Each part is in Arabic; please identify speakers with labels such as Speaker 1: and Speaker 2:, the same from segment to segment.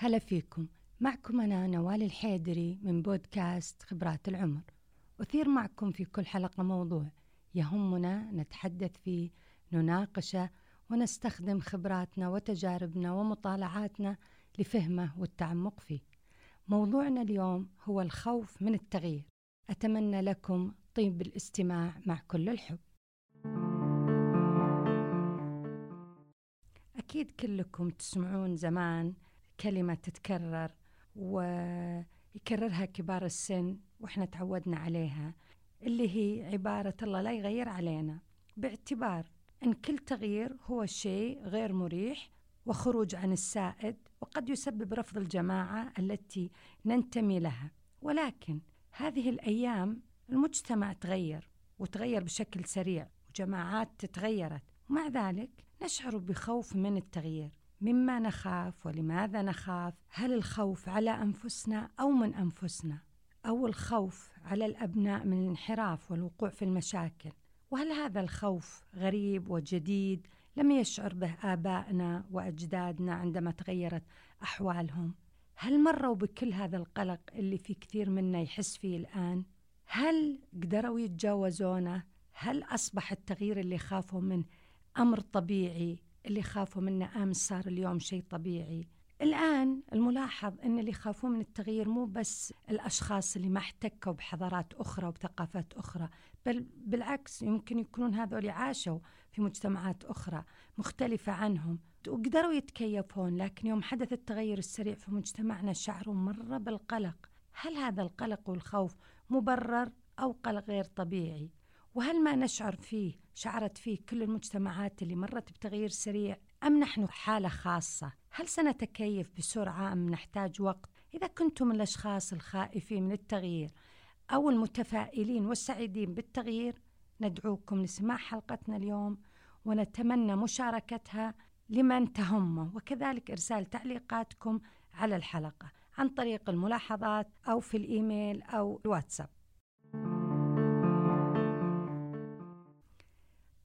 Speaker 1: هلا فيكم. معكم أنا نوال الحيدري من بودكاست خبرات العمر. أثير معكم في كل حلقة موضوع يهمنا نتحدث فيه نناقشه ونستخدم خبراتنا وتجاربنا ومطالعاتنا لفهمه والتعمق فيه. موضوعنا اليوم هو الخوف من التغيير. أتمنى لكم طيب الاستماع مع كل الحب. أكيد كلكم تسمعون زمان كلمة تتكرر ويكررها كبار السن وإحنا تعودنا عليها اللي هي عبارة الله لا يغير علينا. باعتبار أن كل تغيير هو شيء غير مريح وخروج عن السائد وقد يسبب رفض الجماعة التي ننتمي لها. ولكن هذه الأيام المجتمع تغير وتغير بشكل سريع وجماعات تغيرت ومع ذلك نشعر بخوف من التغيير. مما نخاف ولماذا نخاف؟ هل الخوف على أنفسنا أو من أنفسنا؟ أو الخوف على الأبناء من الانحراف والوقوع في المشاكل؟ وهل هذا الخوف غريب وجديد لم يشعر به آبائنا وأجدادنا عندما تغيرت أحوالهم؟ هل مروا بكل هذا القلق اللي في كثير منا يحس فيه الآن؟ هل قدروا يتجاوزونه؟ هل أصبح التغيير اللي خافوا منه أمر طبيعي اللي خافوا منه امس صار اليوم شيء طبيعي. الآن الملاحظ أن اللي يخافون من التغيير مو بس الأشخاص اللي ما احتكوا بحضارات أخرى وبثقافات أخرى بل بالعكس يمكن يكونون هذول عاشوا في مجتمعات أخرى مختلفة عنهم وقدروا يتكيفون لكن يوم حدث التغير السريع في مجتمعنا شعروا مرة بالقلق. هل هذا القلق والخوف مبرر أو قلق غير طبيعي؟ وهل ما نشعر فيه شعرت فيه كل المجتمعات اللي مرت بتغيير سريع أم نحن حالة خاصة؟ هل سنتكيف بسرعة أم نحتاج وقت؟ إذا كنتم الأشخاص الخائفين من التغيير أو المتفائلين والسعيدين بالتغيير ندعوكم لسماع حلقتنا اليوم ونتمنى مشاركتها لمن تهمه وكذلك إرسال تعليقاتكم على الحلقة عن طريق الملاحظات أو في الإيميل أو الواتساب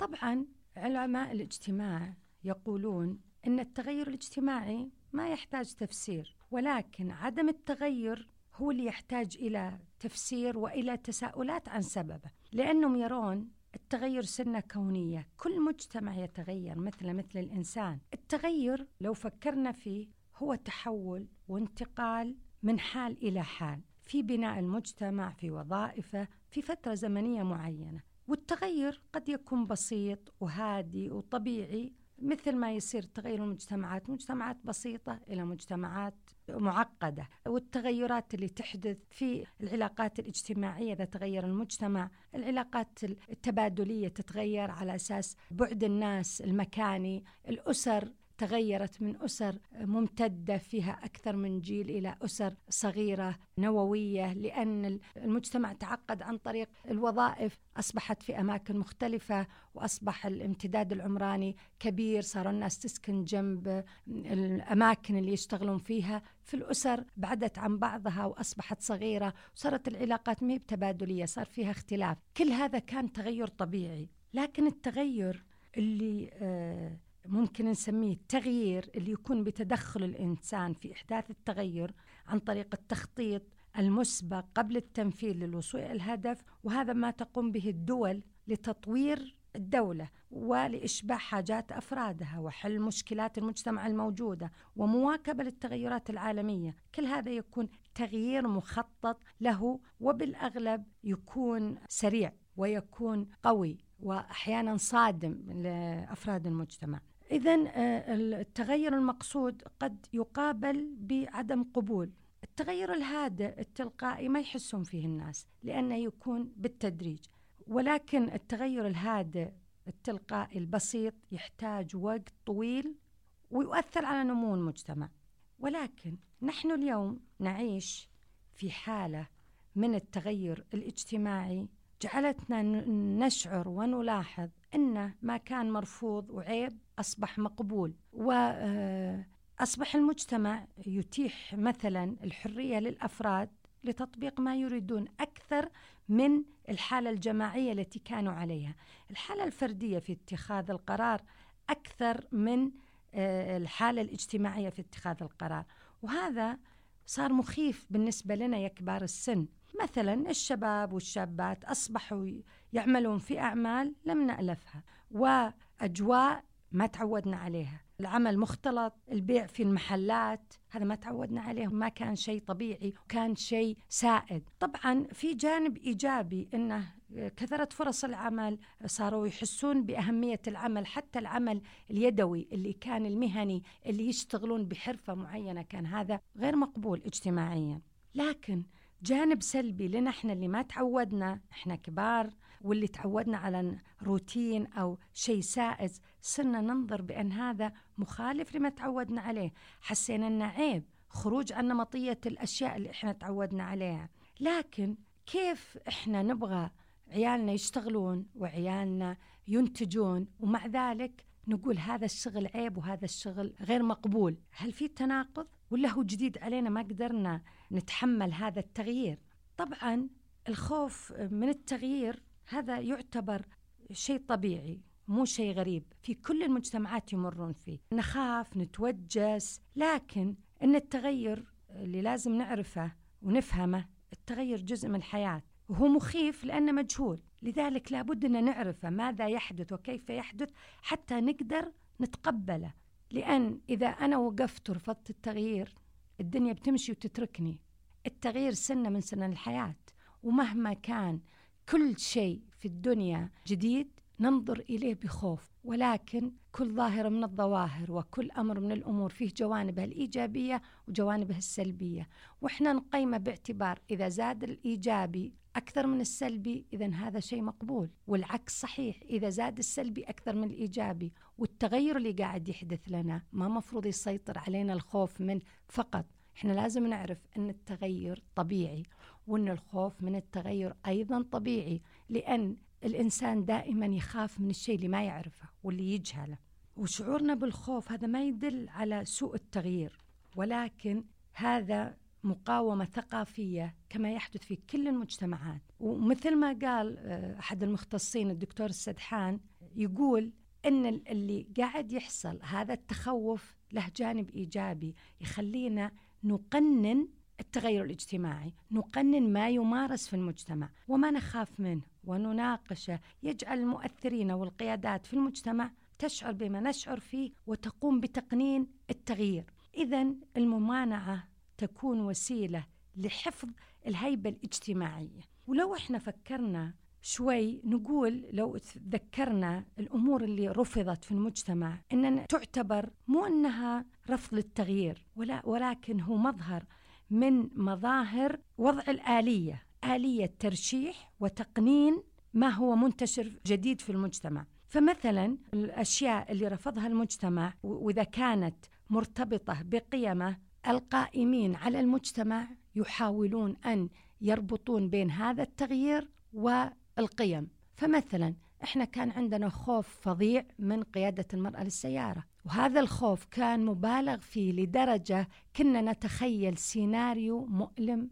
Speaker 1: طبعا علماء الاجتماع يقولون إن التغير الاجتماعي ما يحتاج تفسير ولكن عدم التغير هو اللي يحتاج إلى تفسير وإلى تساؤلات عن سببه لأنهم يرون التغير سنة كونية كل مجتمع يتغير مثل مثل الإنسان. التغير لو فكرنا فيه هو تحول وانتقال من حال إلى حال في بناء المجتمع في وظائفه في فترة زمنية معينة. والتغير قد يكون بسيط وهادي وطبيعي مثل ما يصير تغير المجتمعات. مجتمعات بسيطة إلى مجتمعات معقدة والتغيرات اللي تحدث في العلاقات الاجتماعية إذا تغير المجتمع العلاقات التبادلية تتغير على أساس بعد الناس المكاني الأسر تغيرت من أسر ممتدة فيها أكثر من جيل إلى أسر صغيرة نووية لأن المجتمع تعقد عن طريق الوظائف أصبحت في أماكن مختلفة وأصبح الامتداد العمراني كبير صار الناس تسكن جنب الأماكن اللي يشتغلون فيها. في الأسر بعدت عن بعضها وأصبحت صغيرة وصارت العلاقات ما تبادلية صار فيها اختلاف. كل هذا كان تغير طبيعي لكن التغير اللي آه ممكن نسميه التغيير اللي يكون بتدخل الإنسان في إحداث التغير عن طريق التخطيط المسبق قبل التنفيذ للوصول إلى الهدف وهذا ما تقوم به الدول لتطوير الدولة ولإشباع حاجات أفرادها وحل مشكلات المجتمع الموجودة ومواكبة للتغيرات العالمية. كل هذا يكون تغيير مخطط له وبالأغلب يكون سريع ويكون قوي وأحيانا صادم لأفراد المجتمع. إذا آه، التغير المقصود قد يقابل بعدم قبول. التغير الهادئ التلقائي ما يحسون فيه الناس لأنه يكون بالتدريج. ولكن التغير الهادئ التلقائي البسيط يحتاج وقت طويل ويؤثر على نمو المجتمع. ولكن نحن اليوم نعيش في حالة من التغير الاجتماعي. جعلتنا نشعر ونلاحظ أن ما كان مرفوض وعيب أصبح مقبول. وأصبح المجتمع يتيح مثلا الحرية للأفراد لتطبيق ما يريدون أكثر من الحالة الجماعية التي كانوا عليها. الحالة الفردية في اتخاذ القرار أكثر من الحالة الاجتماعية في اتخاذ القرار. وهذا صار مخيف بالنسبة لنا يا كبار السن. مثلا الشباب والشابات أصبحوا يعملون في أعمال لم نألفها وأجواء ما تعودنا عليها. العمل مختلط البيع في المحلات هذا ما تعودنا عليه. ما كان شيء طبيعي وكان شيء سائد. طبعا في جانب إيجابي أنه كثرت فرص العمل صاروا يحسون بأهمية العمل حتى العمل اليدوي اللي كان المهني اللي يشتغلون بحرفة معينة كان هذا غير مقبول اجتماعيا. لكن جانب سلبي لنا إحنا اللي ما تعودنا إحنا كبار واللي تعودنا على روتين أو شيء سائز صرنا ننظر بأن هذا مخالف لما تعودنا عليه. حسينا إنه عيب خروج عن نمطية الأشياء اللي إحنا تعودنا عليها. لكن كيف إحنا نبغى عيالنا يشتغلون وعيالنا ينتجون ومع ذلك نقول هذا الشغل عيب وهذا الشغل غير مقبول؟ هل في تناقض؟ ولا هو جديد علينا ما قدرنا نتحمل هذا التغيير؟ طبعا الخوف من التغيير هذا يعتبر شيء طبيعي مو شيء غريب. في كل المجتمعات يمرون فيه. نخاف نتوجس لكن إن التغير اللي لازم نعرفه ونفهمه التغير جزء من الحياة. وهو مخيف لأنه مجهول. لذلك لابد إن نعرفه ماذا يحدث وكيف يحدث حتى نقدر نتقبله. لأن إذا أنا وقفت ورفضت التغيير الدنيا بتمشي وتتركني. التغيير سنة من سنن الحياة. ومهما كان كل شيء في الدنيا جديد ننظر إليه بخوف ولكن كل ظاهره من الظواهر وكل أمر من الأمور فيه جوانبه الإيجابية وجوانبه السلبية. وإحنا نقيمة باعتبار إذا زاد الإيجابي أكثر من السلبي اذا هذا شيء مقبول والعكس صحيح إذا زاد السلبي أكثر من الإيجابي والتغير اللي قاعد يحدث لنا ما مفروض يسيطر علينا الخوف من فقط. إحنا لازم نعرف إن التغير طبيعي. وإن الخوف من التغير أيضا طبيعي لأن الإنسان دائما يخاف من الشيء اللي ما يعرفه واللي يجهله. وشعورنا بالخوف هذا ما يدل على سوء التغيير ولكن هذا مقاومة ثقافية كما يحدث في كل المجتمعات. ومثل ما قال آه، أحد المختصين الدكتور السدحان يقول أن اللي قاعد يحصل هذا التخوف له جانب إيجابي يخلينا نقنن التغير الاجتماعي. نقنن ما يمارس في المجتمع وما نخاف منه ونناقشه. يجعل المؤثرين والقيادات في المجتمع تشعر بما نشعر فيه وتقوم بتقنين التغيير. اذا الممانعة تكون وسيلة لحفظ الهيبة الاجتماعية. ولو إحنا فكرنا شوي نقول لو تذكرنا الأمور اللي رفضت في المجتمع ان تعتبر مو إنها رفض للتغيير ولا ولكن هو مظهر من مظاهر وضع الآلية آلية ترشيح وتقنين ما هو منتشر جديد في المجتمع. فمثلا الأشياء اللي رفضها المجتمع وإذا كانت مرتبطة بقيمة القائمين على المجتمع يحاولون أن يربطون بين هذا التغيير والقيم. فمثلا إحنا كان عندنا خوف فظيع من قيادة المرأة للسيارة. وهذا الخوف كان مبالغ فيه لدرجة كنا نتخيل سيناريو مؤلم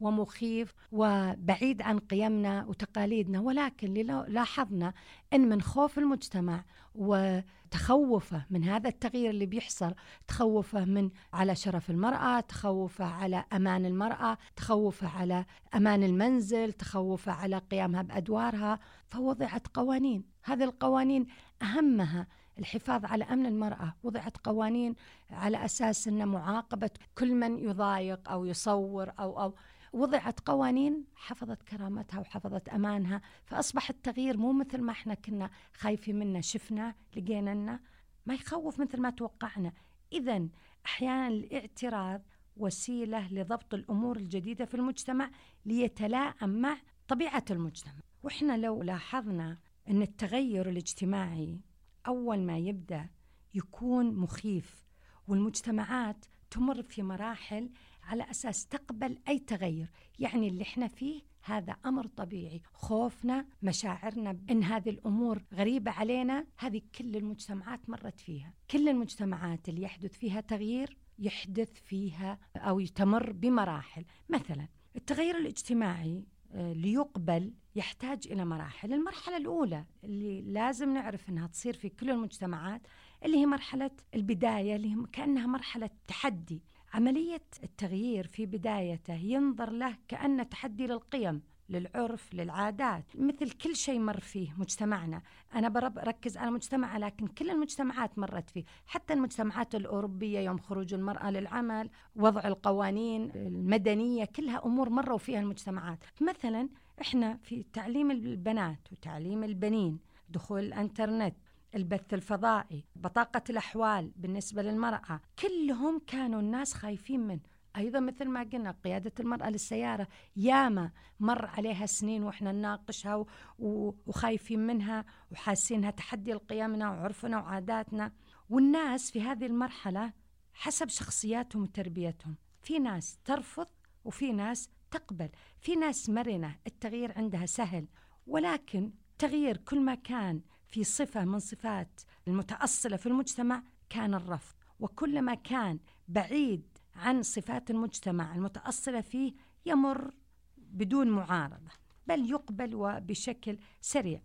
Speaker 1: ومخيف وبعيد عن قيمنا وتقاليدنا ولكن لاحظنا إن من خوف المجتمع وتخوفه من هذا التغيير اللي بيحصل تخوفه من على شرف المرأة تخوفه على أمان المرأة تخوفه على أمان المنزل تخوفه على قيامها بأدوارها فوضعت قوانين. هذه القوانين أهمها الحفاظ على أمن المرأة وضعت قوانين على أساس أن معاقبة كل من يضايق أو يصور أو أو وضعت قوانين حفظت كرامتها وحفظت أمانها فأصبح التغيير مو مثل ما إحنا كنا خايفين منه شفنا لقينا لنا ما يخوف مثل ما توقعنا. اذا أحيانا الاعتراض وسيلة لضبط الأمور الجديدة في المجتمع ليتلائم مع طبيعة المجتمع. وإحنا لو لاحظنا أن التغير الاجتماعي أول ما يبدأ يكون مخيف والمجتمعات تمر في مراحل على أساس تقبل أي تغير. يعني اللي إحنا فيه هذا أمر طبيعي. خوفنا مشاعرنا إن هذه الأمور غريبة علينا هذه كل المجتمعات مرت فيها. كل المجتمعات اللي يحدث فيها تغيير يحدث فيها أو تمر بمراحل. مثلا التغير الاجتماعي ليقبل يحتاج إلى مراحل، المرحلة الأولى اللي لازم نعرف إنها تصير في كل المجتمعات اللي هي مرحلة البداية اللي كأنها مرحلة تحدي، عملية التغيير في بدايته ينظر له كأنه تحدي للقيم. للعرف للعادات مثل كل شيء مر فيه مجتمعنا. أنا بركز على مجتمع لكن كل المجتمعات مرت فيه. حتى المجتمعات الأوروبية يوم خروج المرأة للعمل وضع القوانين المدنية كلها أمور مروا فيها المجتمعات. مثلا إحنا في تعليم البنات وتعليم البنين دخول الإنترنت البث الفضائي بطاقة الأحوال بالنسبة للمرأة كلهم كانوا الناس خايفين منه أيضا مثل ما قلنا قيادة المرأة للسيارة. ياما مر عليها سنين وإحنا نناقشها وخايفين منها وحاسينها تحدي لقيمنا وعرفنا وعاداتنا. والناس في هذه المرحلة حسب شخصياتهم وتربيتهم. في ناس ترفض وفي ناس تقبل. في ناس مرنة التغيير عندها سهل. ولكن تغيير كل ما كان في صفة من صفات المتأصلة في المجتمع كان الرفض. وكلما كان بعيد عن صفات المجتمع المتأصلة فيه يمر بدون معارضة بل يقبل وبشكل سريع.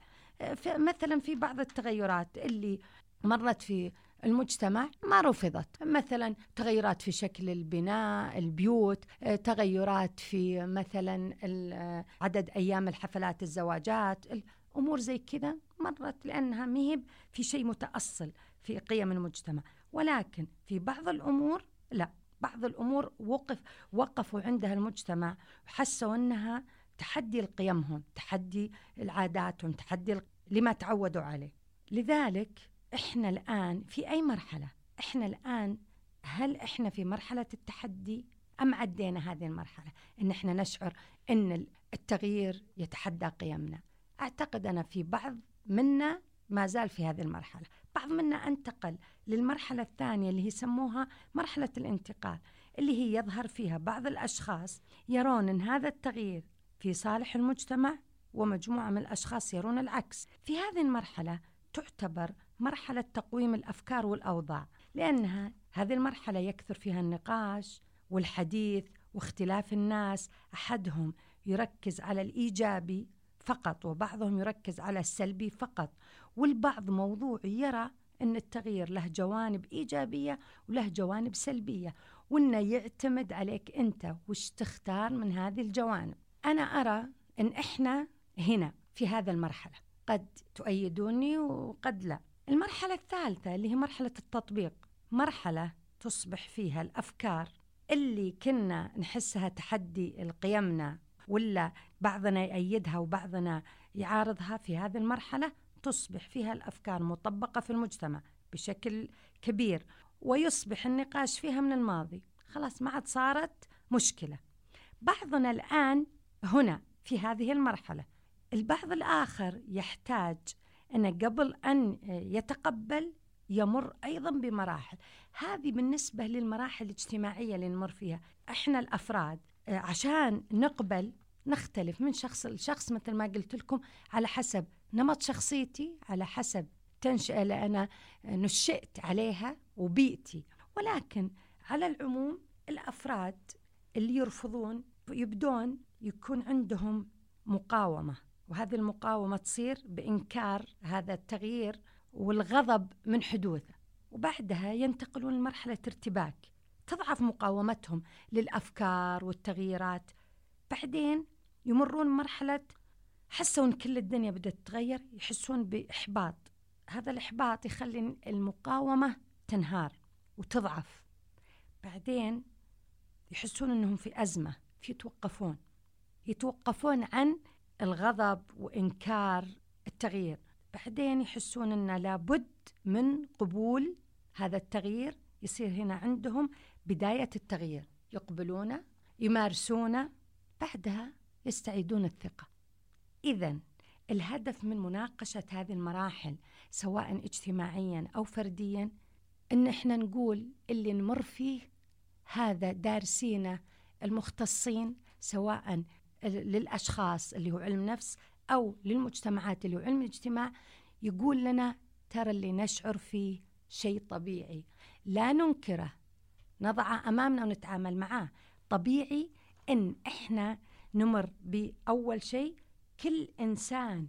Speaker 1: مثلا في بعض التغيرات اللي مرت في المجتمع ما رفضت. مثلا تغيرات في شكل البناء البيوت تغيرات في مثلا عدد أيام الحفلات الزواجات أمور زي كذا مرت لأنها مهب في شيء متأصل في قيم المجتمع. ولكن في بعض الأمور لا. بعض الأمور وقف وقفوا عندها المجتمع وحسوا أنها تحدي لقيمهم تحدي لعاداتهم تحدي لما تعودوا عليه. لذلك إحنا الآن في أي مرحلة؟ إحنا الآن هل إحنا في مرحلة التحدي أم عدينا هذه المرحلة؟ إن إحنا نشعر أن التغيير يتحدى قيمنا. أعتقد أنا في بعض منا ما زال في هذه المرحلة. بعض منا انتقل للمرحلة الثانية اللي يسموها مرحلة الانتقال اللي هي يظهر فيها بعض الأشخاص يرون أن هذا التغيير في صالح المجتمع ومجموعة من الأشخاص يرون العكس. في هذه المرحلة تعتبر مرحلة تقويم الأفكار والأوضاع لأنها هذه المرحلة يكثر فيها النقاش والحديث واختلاف الناس. أحدهم يركز على الإيجابي فقط وبعضهم يركز على السلبي فقط. والبعض موضوعي يرى أن التغيير له جوانب إيجابية وله جوانب سلبية وأنه يعتمد عليك أنت وش تختار من هذه الجوانب. أنا أرى أن إحنا هنا في هذا المرحلة. قد تؤيدوني وقد لا. المرحلة الثالثة اللي هي مرحلة التطبيق. مرحلة تصبح فيها الأفكار اللي كنا نحسها تحدي لقيمنا ولا بعضنا يأيدها وبعضنا يعارضها في هذه المرحلة. تصبح فيها الأفكار مطبقة في المجتمع بشكل كبير ويصبح النقاش فيها من الماضي. خلاص ما عاد صارت مشكلة. بعضنا الآن هنا في هذه المرحلة البعض الآخر يحتاج أن قبل أن يتقبل يمر أيضا بمراحل. هذه بالنسبة للمراحل الاجتماعية اللي نمر فيها. إحنا الأفراد عشان نقبل نختلف من شخص لشخص مثل ما قلت لكم على حسب نمط شخصيتي على حسب تنشئة اللي أنا نشأت عليها وبيئتي. ولكن على العموم الأفراد اللي يرفضون يبدون يكون عندهم مقاومة وهذه المقاومة تصير بإنكار هذا التغيير والغضب من حدوثه. وبعدها ينتقلون لمرحلة ارتباك تضعف مقاومتهم للأفكار والتغييرات. بعدين يمرون مرحلة حسوا ان كل الدنيا بدات تتغير يحسون بإحباط. هذا الإحباط يخلي المقاومة تنهار وتضعف. بعدين يحسون إنهم في أزمة يتوقفون. يتوقفون عن الغضب وإنكار التغيير. بعدين يحسون إن لابد من قبول هذا التغيير يصير هنا عندهم بداية التغيير. يقبلونه يمارسونه بعدها يستعيدون الثقة. إذا الهدف من مناقشة هذه المراحل سواء اجتماعيا أو فرديا إن إحنا نقول اللي نمر فيه هذا دارسينه المختصين سواء للأشخاص اللي هو علم نفس أو للمجتمعات اللي هو علم الاجتماع يقول لنا ترى اللي نشعر فيه شيء طبيعي. لا ننكره نضعه أمامنا ونتعامل معاه. طبيعي إن إحنا نمر بأول شيء كل إنسان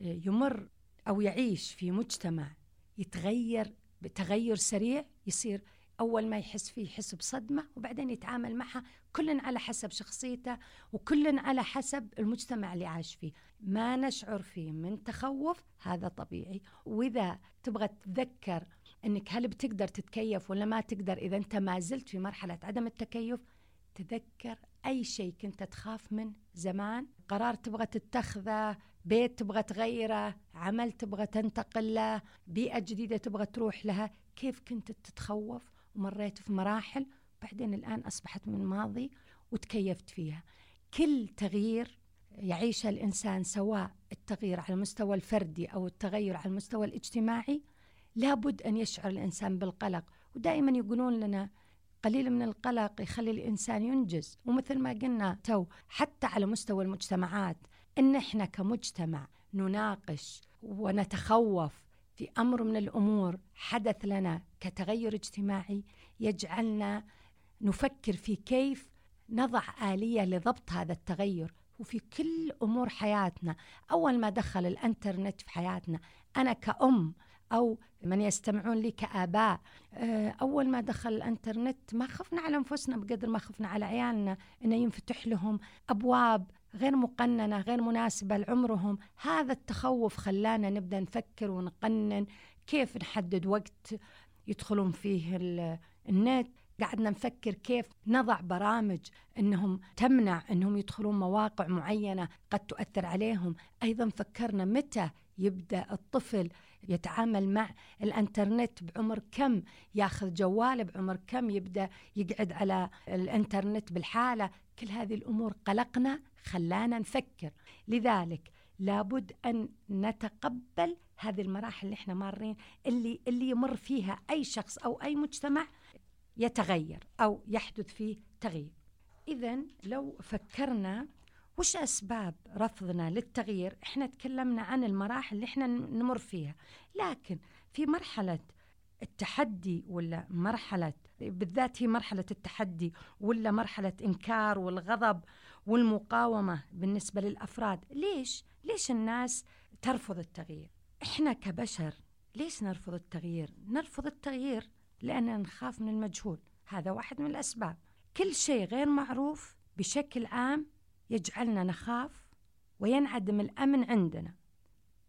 Speaker 1: آه، يمر أو يعيش في مجتمع يتغير بتغير سريع يصير أول ما يحس فيه يحس بصدمة وبعدين يتعامل معها كل على حسب شخصيته وكل على حسب المجتمع اللي عاش فيه. ما نشعر فيه من تخوف هذا طبيعي. وإذا تبغى تتذكر أنك هل بتقدر تتكيف ولا ما تقدر إذا أنت ما زلت في مرحلة عدم التكيف تذكر أي شيء كنت تخاف من زمان؟ قرار تبغى تتخذه بيت تبغى تغيره عمل تبغى تنتقل له بيئة جديدة تبغى تروح لها كيف كنت تتخوف ومريت في مراحل بعدين الآن أصبحت من ماضي وتكيفت فيها؟ كل تغيير يعيشه الإنسان سواء التغيير على المستوى الفردي أو التغير على المستوى الاجتماعي لابد أن يشعر الإنسان بالقلق. ودائما يقولون لنا قليل من القلق يخلي الإنسان ينجز. ومثل ما قلنا تو حتى على مستوى المجتمعات إن إحنا كمجتمع نناقش ونتخوف في أمر من الأمور حدث لنا كتغير اجتماعي يجعلنا نفكر في كيف نضع آلية لضبط هذا التغير. وفي كل أمور حياتنا أول ما دخل الأنترنت في حياتنا أنا كأم أو من يستمعون لي كآباء آه، أول ما دخل الإنترنت ما خفنا على أنفسنا بقدر ما خفنا على عيالنا أنه ينفتح لهم أبواب غير مقننة غير مناسبة لعمرهم. هذا التخوف خلانا نبدأ نفكر ونقنن كيف نحدد وقت يدخلون فيه النت. قعدنا نفكر كيف نضع برامج إنهم تمنع إنهم يدخلون مواقع معينة قد تؤثر عليهم، أيضا فكرنا متى يبدأ الطفل يتعامل مع الانترنت بعمر كم ياخذ جواله بعمر كم يبدأ يقعد على الانترنت بالحالة. كل هذه الأمور قلقنا خلانا نفكر. لذلك لابد أن نتقبل هذه المراحل اللي إحنا مارين اللي اللي يمر فيها أي شخص أو أي مجتمع يتغير أو يحدث فيه تغيير. اذا لو فكرنا وش أسباب رفضنا للتغيير؟ إحنا تكلمنا عن المراحل اللي إحنا نمر فيها لكن في مرحلة التحدي ولا مرحلة بالذات هي مرحلة التحدي ولا مرحلة إنكار والغضب والمقاومة بالنسبة للأفراد ليش؟ ليش الناس ترفض التغيير؟ إحنا كبشر ليش نرفض التغيير؟ نرفض التغيير لأننا نخاف من المجهول هذا واحد من الأسباب كل شيء غير معروف بشكل عام يجعلنا نخاف وينعدم الأمن عندنا.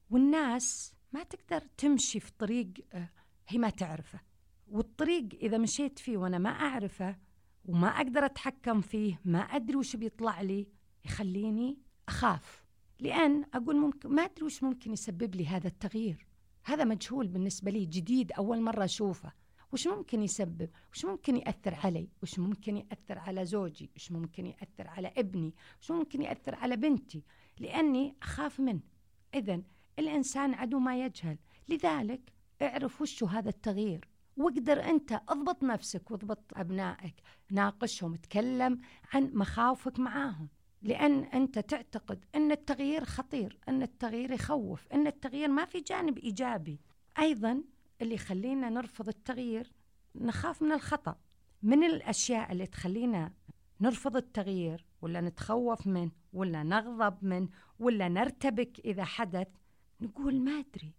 Speaker 1: والناس ما تقدر تمشي في طريق آه، هي ما تعرفه. والطريق إذا مشيت فيه وأنا ما أعرفه وما أقدر أتحكم فيه ما أدري وش بيطلع لي يخليني أخاف. لأن أقول ممكن ما أدري وش ممكن يسبب لي هذا التغيير. هذا مجهول بالنسبة لي جديد أول مرة أشوفه. وش ممكن يسبب؟ وش ممكن يأثر علي؟ وش ممكن يأثر على زوجي؟ وش ممكن يأثر على ابني؟ وش ممكن يأثر على بنتي؟ لأني أخاف منه. إذا الإنسان عدو ما يجهل. لذلك اعرف وش هذا التغيير. واقدر أنت أضبط نفسك واضبط أبنائك ناقشهم تكلم عن مخاوفك معاهم. لأن أنت تعتقد أن التغيير خطير أن التغيير يخوف أن التغيير ما في جانب إيجابي. أيضا اللي يخلينا نرفض التغيير نخاف من الخطأ. من الأشياء اللي تخلينا نرفض التغيير ولا نتخوف منه ولا نغضب منه ولا نرتبك إذا حدث نقول ما أدري.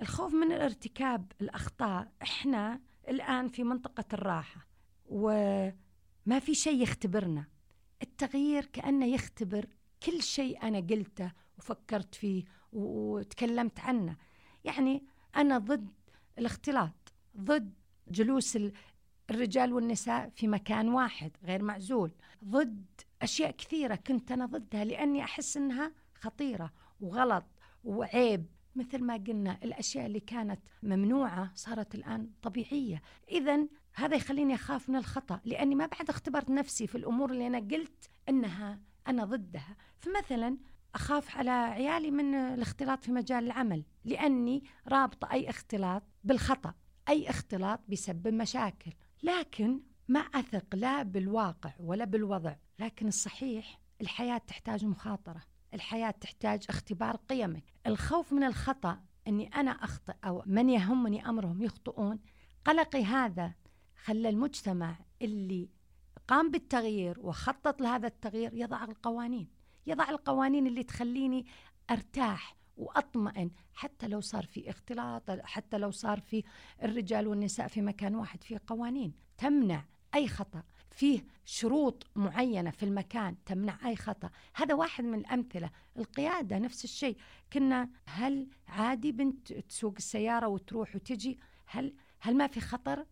Speaker 1: الخوف من الارتكاب الأخطاء إحنا الآن في منطقة الراحة وما في شيء يختبرنا. التغيير كأنه يختبر كل شيء أنا قلته وفكرت فيه وتكلمت عنه. يعني أنا ضد الاختلاط ضد جلوس الرجال والنساء في مكان واحد غير معزول. ضد أشياء كثيرة كنت أنا ضدها لأني أحس أنها خطيرة وغلط وعيب. مثل ما قلنا الأشياء اللي كانت ممنوعة صارت الآن طبيعية. إذا هذا يخليني أخاف من الخطأ لأني ما بعد اختبرت نفسي في الأمور اللي أنا قلت أنها أنا ضدها. فمثلا أخاف على عيالي من الاختلاط في مجال العمل لأني رابطة أي اختلاط بالخطأ أي اختلاط بيسبب مشاكل. لكن ما أثق لا بالواقع ولا بالوضع. لكن الصحيح الحياة تحتاج مخاطرة الحياة تحتاج اختبار قيمك الخوف من الخطأ أني أنا أخطئ أو من يهمني أمرهم يخطئون قلقي هذا خلى المجتمع اللي قام بالتغيير وخطط لهذا التغيير يضع القوانين. يضع القوانين اللي تخليني أرتاح وأطمئن. حتى لو صار في اختلاط حتى لو صار في الرجال والنساء في مكان واحد في قوانين. تمنع أي خطأ. فيه شروط معينة في المكان تمنع أي خطأ. هذا واحد من الأمثلة. القيادة نفس الشيء. كنا هل عادي بنت تسوق السيارة وتروح وتجي؟ هل هل ما في خطر؟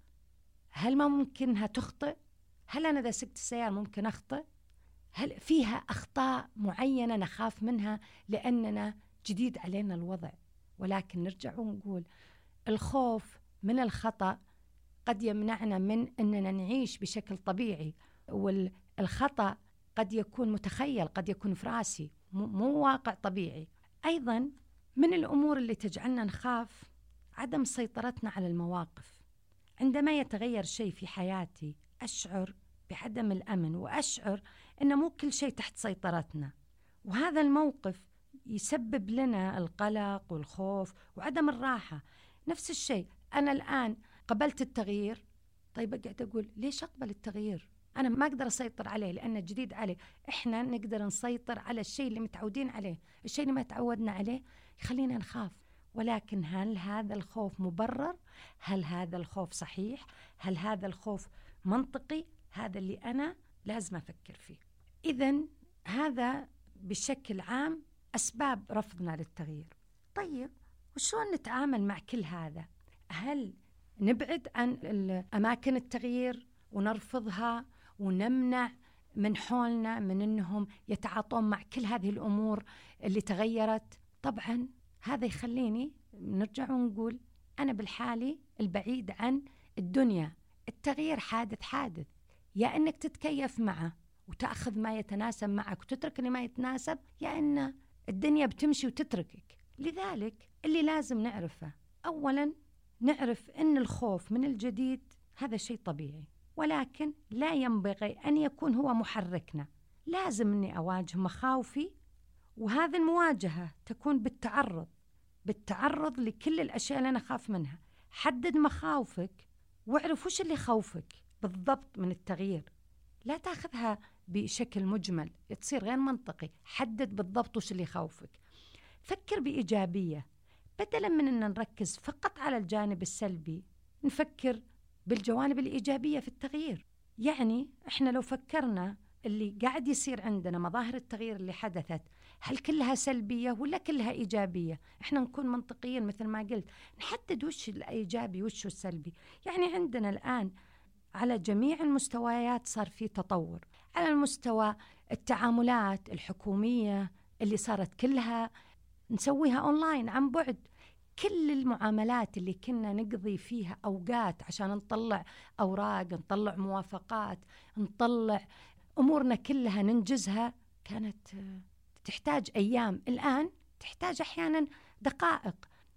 Speaker 1: هل ما ممكنها تخطئ؟ هل أنا إذا سقت السيارة ممكن أخطئ؟ هل فيها أخطاء معينة نخاف منها لأننا جديد علينا الوضع؟ ولكن نرجع ونقول الخوف من الخطأ قد يمنعنا من أننا نعيش بشكل طبيعي والخطأ قد يكون متخيل قد يكون في رأسي مو واقع طبيعي. أيضا من الأمور اللي تجعلنا نخاف عدم سيطرتنا على المواقف. عندما يتغير شيء في حياتي أشعر بعدم الأمن وأشعر ان مو كل شيء تحت سيطرتنا. وهذا الموقف يسبب لنا القلق والخوف وعدم الراحة. نفس الشيء أنا الآن قبلت التغيير. طيب أقعد أقول ليش أقبل التغيير؟ أنا ما أقدر أسيطر عليه لأنه جديد عليه إحنا نقدر نسيطر على الشيء اللي متعودين عليه. الشيء اللي ما تعودنا عليه يخلينا نخاف. ولكن هل هذا الخوف مبرر؟ هل هذا الخوف صحيح؟ هل هذا الخوف منطقي؟ هذا اللي أنا لازم أفكر فيه. اذا هذا بشكل عام أسباب رفضنا للتغيير. طيب وشلون نتعامل مع كل هذا؟ هل نبعد عن اماكن التغيير ونرفضها ونمنع من حولنا من إنهم يتعاطون مع كل هذه الأمور اللي تغيرت؟ طبعا هذا يخليني نرجع ونقول أنا بالحالي البعيد عن الدنيا. التغيير حادث حادث. يا إنك تتكيف معه وتأخذ ما يتناسب معك وتترك اللي ما يتناسب يا إن الدنيا بتمشي وتتركك. لذلك اللي لازم نعرفه اولا نعرف إن الخوف من الجديد هذا شيء طبيعي ولكن لا ينبغي أن يكون هو محركنا. لازم إني أواجه مخاوفي وهذه المواجهة تكون بالتعرض بالتعرض لكل الأشياء اللي أنا أخاف منها. حدد مخاوفك واعرف وش اللي يخوفك بالضبط من التغيير. لا تاخذها بشكل مجمل تصير غير منطقي. حدد بالضبط وش اللي يخوفك. فكر بإيجابية. بدلا من أن نركز فقط على الجانب السلبي نفكر بالجوانب الإيجابية في التغيير. يعني إحنا لو فكرنا اللي قاعد يصير عندنا مظاهر التغيير اللي حدثت هل كلها سلبية ولا كلها إيجابية؟ إحنا نكون منطقيين مثل ما قلت. نحدد وش الإيجابي وش السلبي. يعني عندنا الآن على جميع المستويات صار في تطور. على المستوى التعاملات الحكومية اللي صارت كلها نسويها أونلاين عن بعد. كل المعاملات اللي كنا نقضي فيها أوقات عشان نطلع أوراق نطلع موافقات نطلع أمورنا كلها ننجزها كانت تحتاج أيام. الآن تحتاج أحيانا دقائق.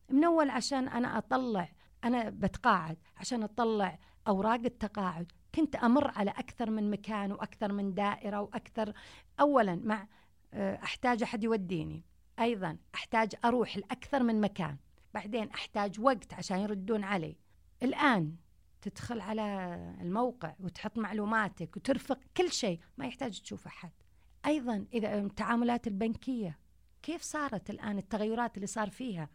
Speaker 1: من أول عشان أنا أطلع أنا بتقاعد عشان أطلع أوراق التقاعد. كنت أمر على أكثر من مكان وأكثر من دائرة وأكثر. أولا مع آه، أحتاج أحد يوديني. أيضا أحتاج أروح لأكثر من مكان. بعدين أحتاج وقت عشان يردون علي. الآن تدخل على الموقع وتحط معلوماتك وترفق كل شيء. ما يحتاج تشوف أحد. أيضا إذا التعاملات البنكية كيف صارت الآن التغيرات اللي صار فيها؟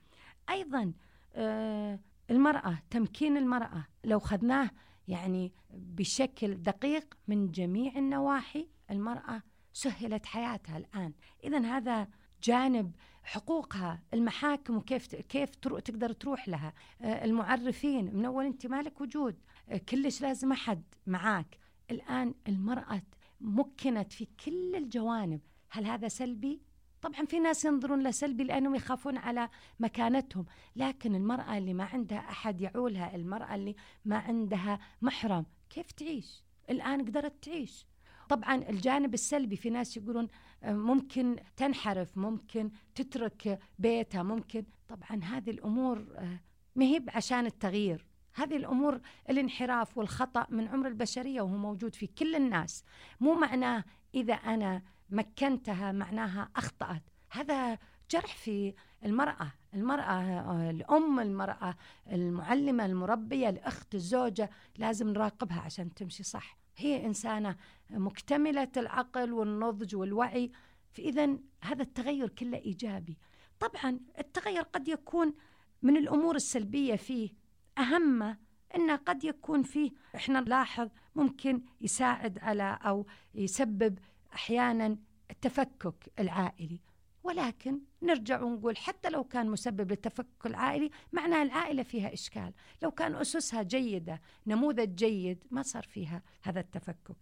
Speaker 1: أيضا آه المرأة تمكين المرأة. لو خذناه يعني بشكل دقيق من جميع النواحي المرأة سهلت حياتها الآن. إذا هذا جانب حقوقها المحاكم وكيف كيف تقدر تروح لها. آه، المعرفين من أول أنت مالك وجود. آه، كلش لازم أحد معاك. الآن المرأة مكنت في كل الجوانب. هل هذا سلبي؟ طبعا في ناس ينظرون له سلبي لأنهم يخافون على مكانتهم لكن المرأة اللي ما عندها أحد يعولها المرأة اللي ما عندها محرم كيف تعيش؟ الآن قدرت تعيش. طبعا الجانب السلبي في ناس يقولون آه، ممكن تنحرف ممكن تترك بيتها ممكن. طبعا هذه الأمور آه، ما هي عشان التغيير. هذه الأمور الانحراف والخطأ من عمر البشرية وهو موجود في كل الناس. مو معناه إذا أنا مكنتها معناها أخطأت. هذا جرح في المرأة المرأة الأم المرأة المعلمة المربية الأخت الزوجة لازم نراقبها عشان تمشي صح. هي إنسانة مكتملة العقل والنضج والوعي فإذا هذا التغير كله إيجابي. طبعا التغير قد يكون من الأمور السلبية فيه. أهم أنه قد يكون فيه إحنا نلاحظ ممكن يساعد على أو يسبب أحيانا التفكك العائلي. ولكن نرجع ونقول حتى لو كان مسبب للتفكك العائلي معناه العائلة فيها إشكال. لو كان أسسها جيدة نموذج جيد ما صار فيها هذا التفكك.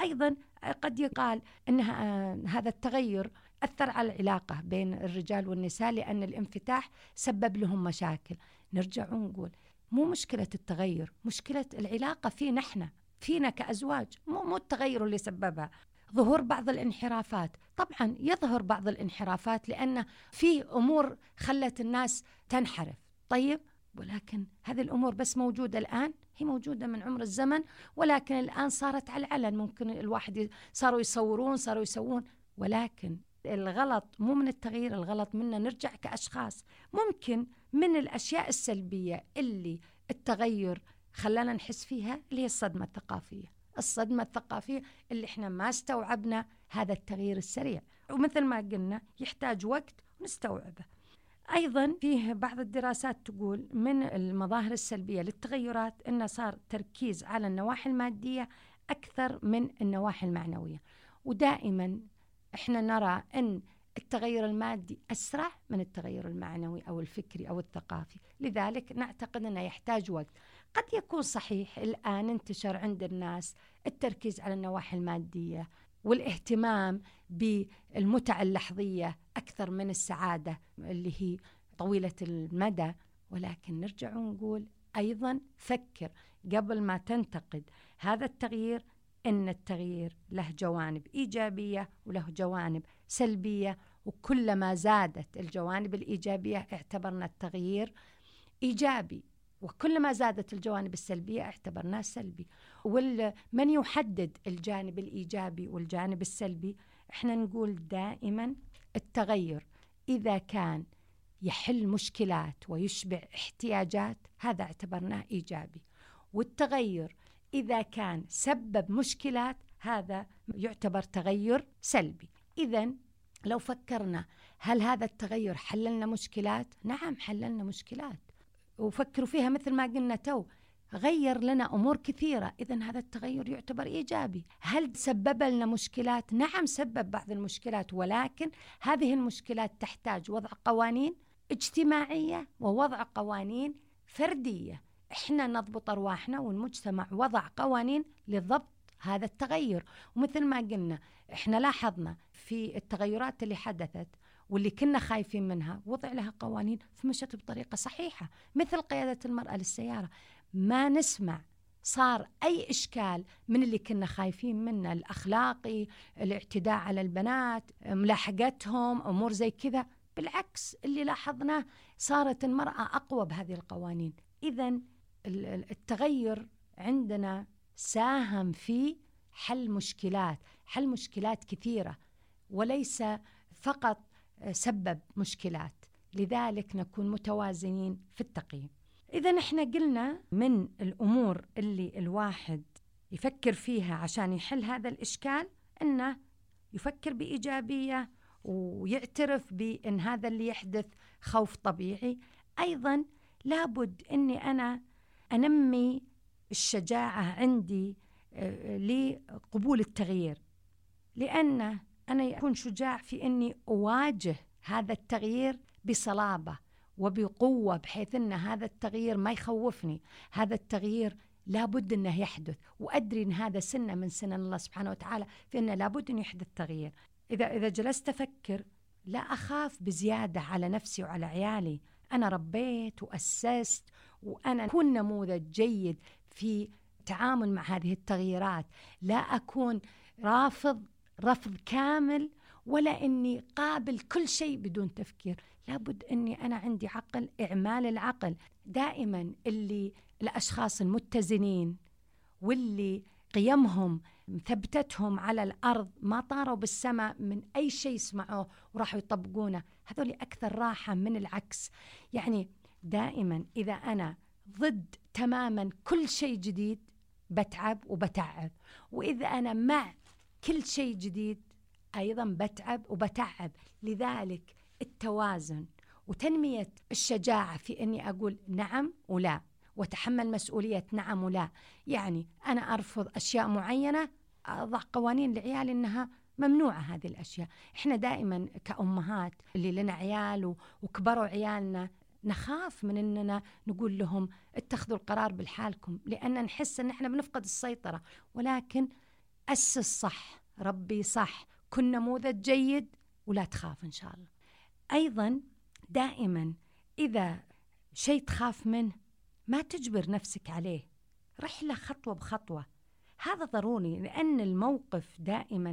Speaker 1: أيضا قد يقال أن هذا التغير أثر على العلاقة بين الرجال والنساء لأن الانفتاح سبب لهم مشاكل. نرجع ونقول مو مشكلة التغير مشكلة العلاقة فينا إحنا فينا كأزواج. مو مو التغير اللي سببها. ظهور بعض الانحرافات. طبعا يظهر بعض الانحرافات لأن في أمور خلت الناس تنحرف. طيب ولكن هذه الأمور بس موجودة الآن؟ هي موجودة من عمر الزمن ولكن الآن صارت على العلن. ممكن الواحد صاروا يصورون صاروا يسوون. ولكن الغلط مو من التغيير الغلط منا نرجع كأشخاص. ممكن من الأشياء السلبية اللي التغير خلانا نحس فيها اللي هي الصدمة الثقافية. الصدمة الثقافية اللي إحنا ما استوعبنا هذا التغيير السريع. ومثل ما قلنا يحتاج وقت نستوعبه أيضا فيه بعض الدراسات تقول من المظاهر السلبية للتغيرات أنه صار تركيز على النواحي المادية أكثر من النواحي المعنوية. ودائما إحنا نرى أن التغير المادي أسرع من التغير المعنوي أو الفكري أو الثقافي. لذلك نعتقد أنه يحتاج وقت. قد يكون صحيح الآن انتشر عند الناس التركيز على النواحي المادية والاهتمام بالمتع اللحظية أكثر من السعادة اللي هي طويلة المدى. ولكن نرجع ونقول أيضا فكر قبل ما تنتقد. هذا التغيير إن التغيير له جوانب إيجابية وله جوانب سلبية وكلما زادت الجوانب الإيجابية اعتبرنا التغيير إيجابي. وكلما زادت الجوانب السلبية اعتبرناه سلبي. ومن يحدد الجانب الإيجابي والجانب السلبي. إحنا نقول دائما التغير إذا كان يحل مشكلات ويشبع احتياجات هذا اعتبرناه إيجابي. والتغير إذا كان سبب مشكلات هذا يعتبر تغير سلبي. إذا لو فكرنا هل هذا التغير حللنا مشكلات؟ نعم حللنا مشكلات. وفكروا فيها مثل ما قلنا تو غير لنا أمور كثيرة. اذا هذا التغير يعتبر إيجابي. هل سبب لنا مشكلات؟ نعم سبب بعض المشكلات ولكن هذه المشكلات تحتاج وضع قوانين اجتماعية ووضع قوانين فردية. إحنا نضبط أرواحنا والمجتمع وضع قوانين لضبط هذا التغير. ومثل ما قلنا إحنا لاحظنا في التغيرات اللي حدثت واللي كنا خايفين منها. وضع لها قوانين فمشت بطريقة صحيحة مثل قيادة المرأة للسيارة. ما نسمع صار أي إشكال من اللي كنا خايفين منه الأخلاقي الاعتداء على البنات ملاحقتهم أمور زي كذا. بالعكس اللي لاحظناه صارت المرأة أقوى بهذه القوانين. اذا التغير عندنا ساهم في حل مشكلات حل مشكلات كثيرة وليس فقط سبب مشكلات. لذلك نكون متوازنين في التقييم. إذا إحنا قلنا من الأمور اللي الواحد يفكر فيها عشان يحل هذا الإشكال أنه يفكر بإيجابية ويعترف بأن هذا اللي يحدث خوف طبيعي. أيضا لابد أني أنا أنمي الشجاعة عندي آه، لقبول التغيير. لأن أنا اكون شجاع في إني أواجه هذا التغيير بصلابة وبقوة بحيث إن هذا التغيير ما يخوفني. هذا التغيير لابد إنه يحدث وأدري إن هذا سنة من سنن الله سبحانه وتعالى في إنه لابد إن يحدث تغيير. إذا إذا جلست أفكر لا أخاف بزيادة على نفسي وعلى عيالي. أنا ربيت وأسست وأنا أكون نموذج جيد في التعامل مع هذه التغييرات. لا أكون رافض رفض كامل ولا إني قابل كل شيء بدون تفكير. لابد إني أنا عندي عقل إعمال العقل. دائما اللي الأشخاص المتزنين واللي قيمهم ثبتتهم على الأرض ما طاروا بالسماء من أي شيء سمعوه وراحوا يطبقونه. هذول أكثر راحة من العكس. يعني دائما إذا أنا ضد تماما كل شيء جديد بتعب وبتعب. وإذا أنا مع كل شيء جديد أيضا بتعب وبتعب. لذلك التوازن وتنمية الشجاعة في أني أقول نعم ولا وتحمل مسؤولية نعم ولا. يعني أنا أرفض أشياء معينة أضع قوانين لعيالي أنها ممنوعة هذه الأشياء. إحنا دائما كأمهات اللي لنا عيال وكبروا عيالنا نخاف من أننا نقول لهم اتخذوا القرار بالحالكم لأن نحس أن إحنا بنفقد السيطرة. ولكن أسس صح ربي صح كن نموذج جيد ولا تخاف إن شاء الله. أيضا دائما إذا شيء تخاف منه ما تجبر نفسك عليه رحلة خطوة بخطوة. هذا ضروري لأن الموقف دائما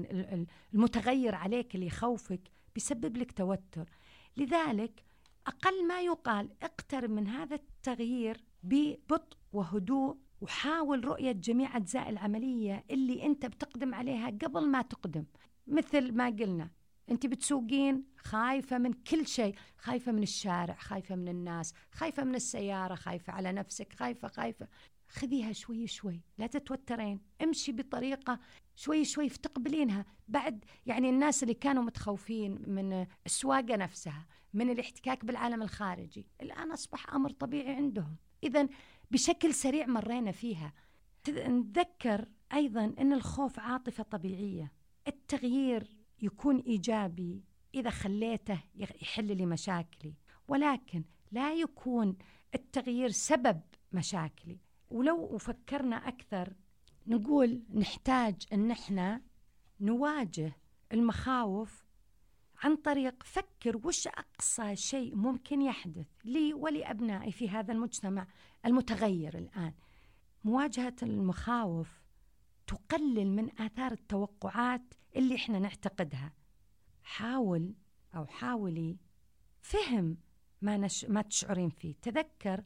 Speaker 1: المتغير عليك اللي يخوفك بيسبب لك توتر. لذلك أقل ما يقال اقترب من هذا التغيير ببطء وهدوء وحاول رؤية جميع أجزاء العملية اللي أنت بتقدم عليها قبل ما تقدم. مثل ما قلنا أنت بتسوقين خايفة من كل شيء خايفة من الشارع خايفة من الناس خايفة من السيارة خايفة على نفسك خايفة خايفة. خذيها شوي شوي. لا تتوترين. امشي بطريقة شوي شوي تقبلينها. بعد يعني الناس اللي كانوا متخوفين من السواقة نفسها من الاحتكاك بالعالم الخارجي الآن أصبح أمر طبيعي عندهم. إذا بشكل سريع مرينا فيها. نتذكر أيضا أن الخوف عاطفة طبيعية. التغيير يكون إيجابي إذا خليته يحل لي مشاكلي. ولكن لا يكون التغيير سبب مشاكلي. ولو فكرنا أكثر نقول نحتاج أن إحنا نواجه المخاوف عن طريق فكر وش أقصى شيء ممكن يحدث لي ولأبنائي في هذا المجتمع. المتغير الآن. مواجهة المخاوف تقلل من آثار التوقعات اللي إحنا نعتقدها. حاول أو حاولي فهم ما, نش... ما تشعرين فيه. تذكر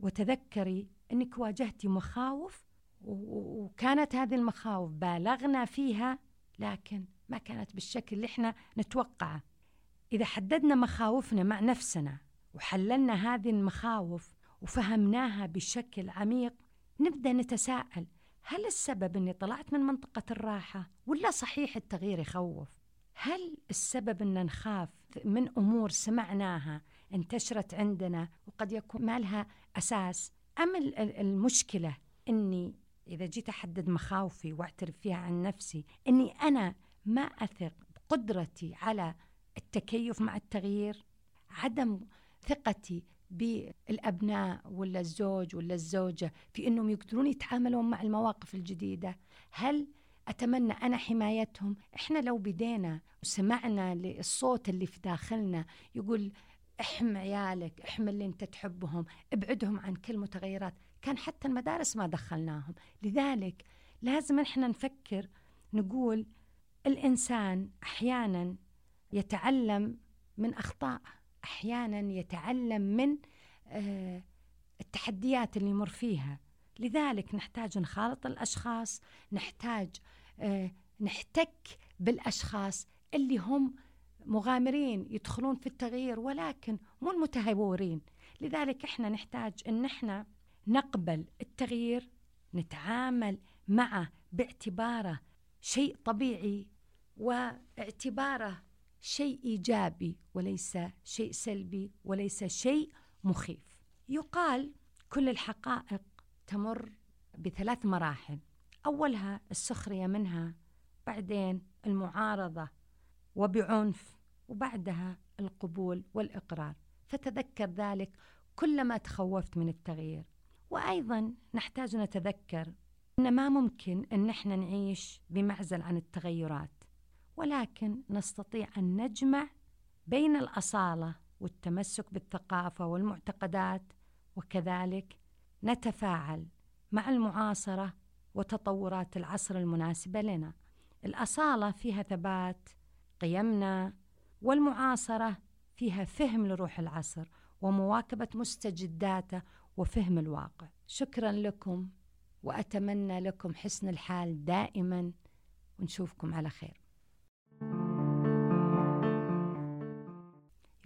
Speaker 1: وتذكري أنك واجهتي مخاوف وكانت هذه المخاوف بالغنا فيها لكن ما كانت بالشكل اللي إحنا نتوقعه. إذا حددنا مخاوفنا مع نفسنا وحللنا هذه المخاوف وفهمناها بشكل عميق نبدأ نتساءل هل السبب أني طلعت من منطقة الراحة ولا صحيح التغيير يخوف؟ هل السبب أن نخاف من أمور سمعناها انتشرت عندنا وقد يكون ما لها أساس؟ أم المشكلة أني إذا جيت أحدد مخاوفي وأعترف فيها عن نفسي أني أنا ما أثق بقدرتي على التكيف مع التغيير؟ عدم ثقتي بالأبناء ولا الزوج ولا الزوجة في إنهم يقدرون يتعاملون مع المواقف الجديدة. هل أتمنى أنا حمايتهم؟ إحنا لو بدينا وسمعنا للصوت اللي في داخلنا يقول احم عيالك احم اللي أنت تحبهم ابعدهم عن كل متغيرات. كان حتى المدارس ما دخلناهم. لذلك لازم إحنا نفكر نقول الإنسان أحيانا يتعلم من اخطائه أحيانا يتعلم من آه، التحديات اللي يمر فيها. لذلك نحتاج نخالط الأشخاص نحتاج آه، نحتك بالأشخاص اللي هم مغامرين يدخلون في التغيير ولكن مو المتهورين. لذلك إحنا نحتاج إن إحنا نقبل التغيير نتعامل معه باعتباره شيء طبيعي واعتباره شيء إيجابي وليس شيء سلبي وليس شيء مخيف. يقال كل الحقائق تمر بثلاث مراحل. أولها السخرية منها بعدين المعارضة وبعنف وبعدها القبول والإقرار. فتذكر ذلك كلما تخوفت من التغيير. وأيضا نحتاج نتذكر إن ما ممكن إن إحنا نعيش بمعزل عن التغيرات. ولكن نستطيع أن نجمع بين الأصالة والتمسك بالثقافة والمعتقدات وكذلك نتفاعل مع المعاصرة وتطورات العصر المناسبه لنا. الأصالة فيها ثبات قيمنا والمعاصرة فيها فهم لروح العصر ومواكبة مستجداته وفهم الواقع. شكرا لكم وأتمنى لكم حسن الحال دائما ونشوفكم على خير.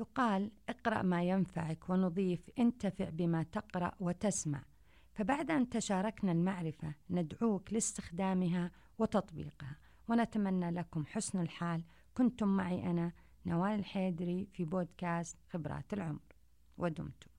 Speaker 1: يقال اقرأ ما ينفعك ونضيف انتفع بما تقرأ وتسمع. فبعد أن تشاركنا المعرفة ندعوك لاستخدامها وتطبيقها. ونتمنى لكم حسن الحال. كنتم معي أنا نوال الحيدري في بودكاست خبرات العمر. ودمتم.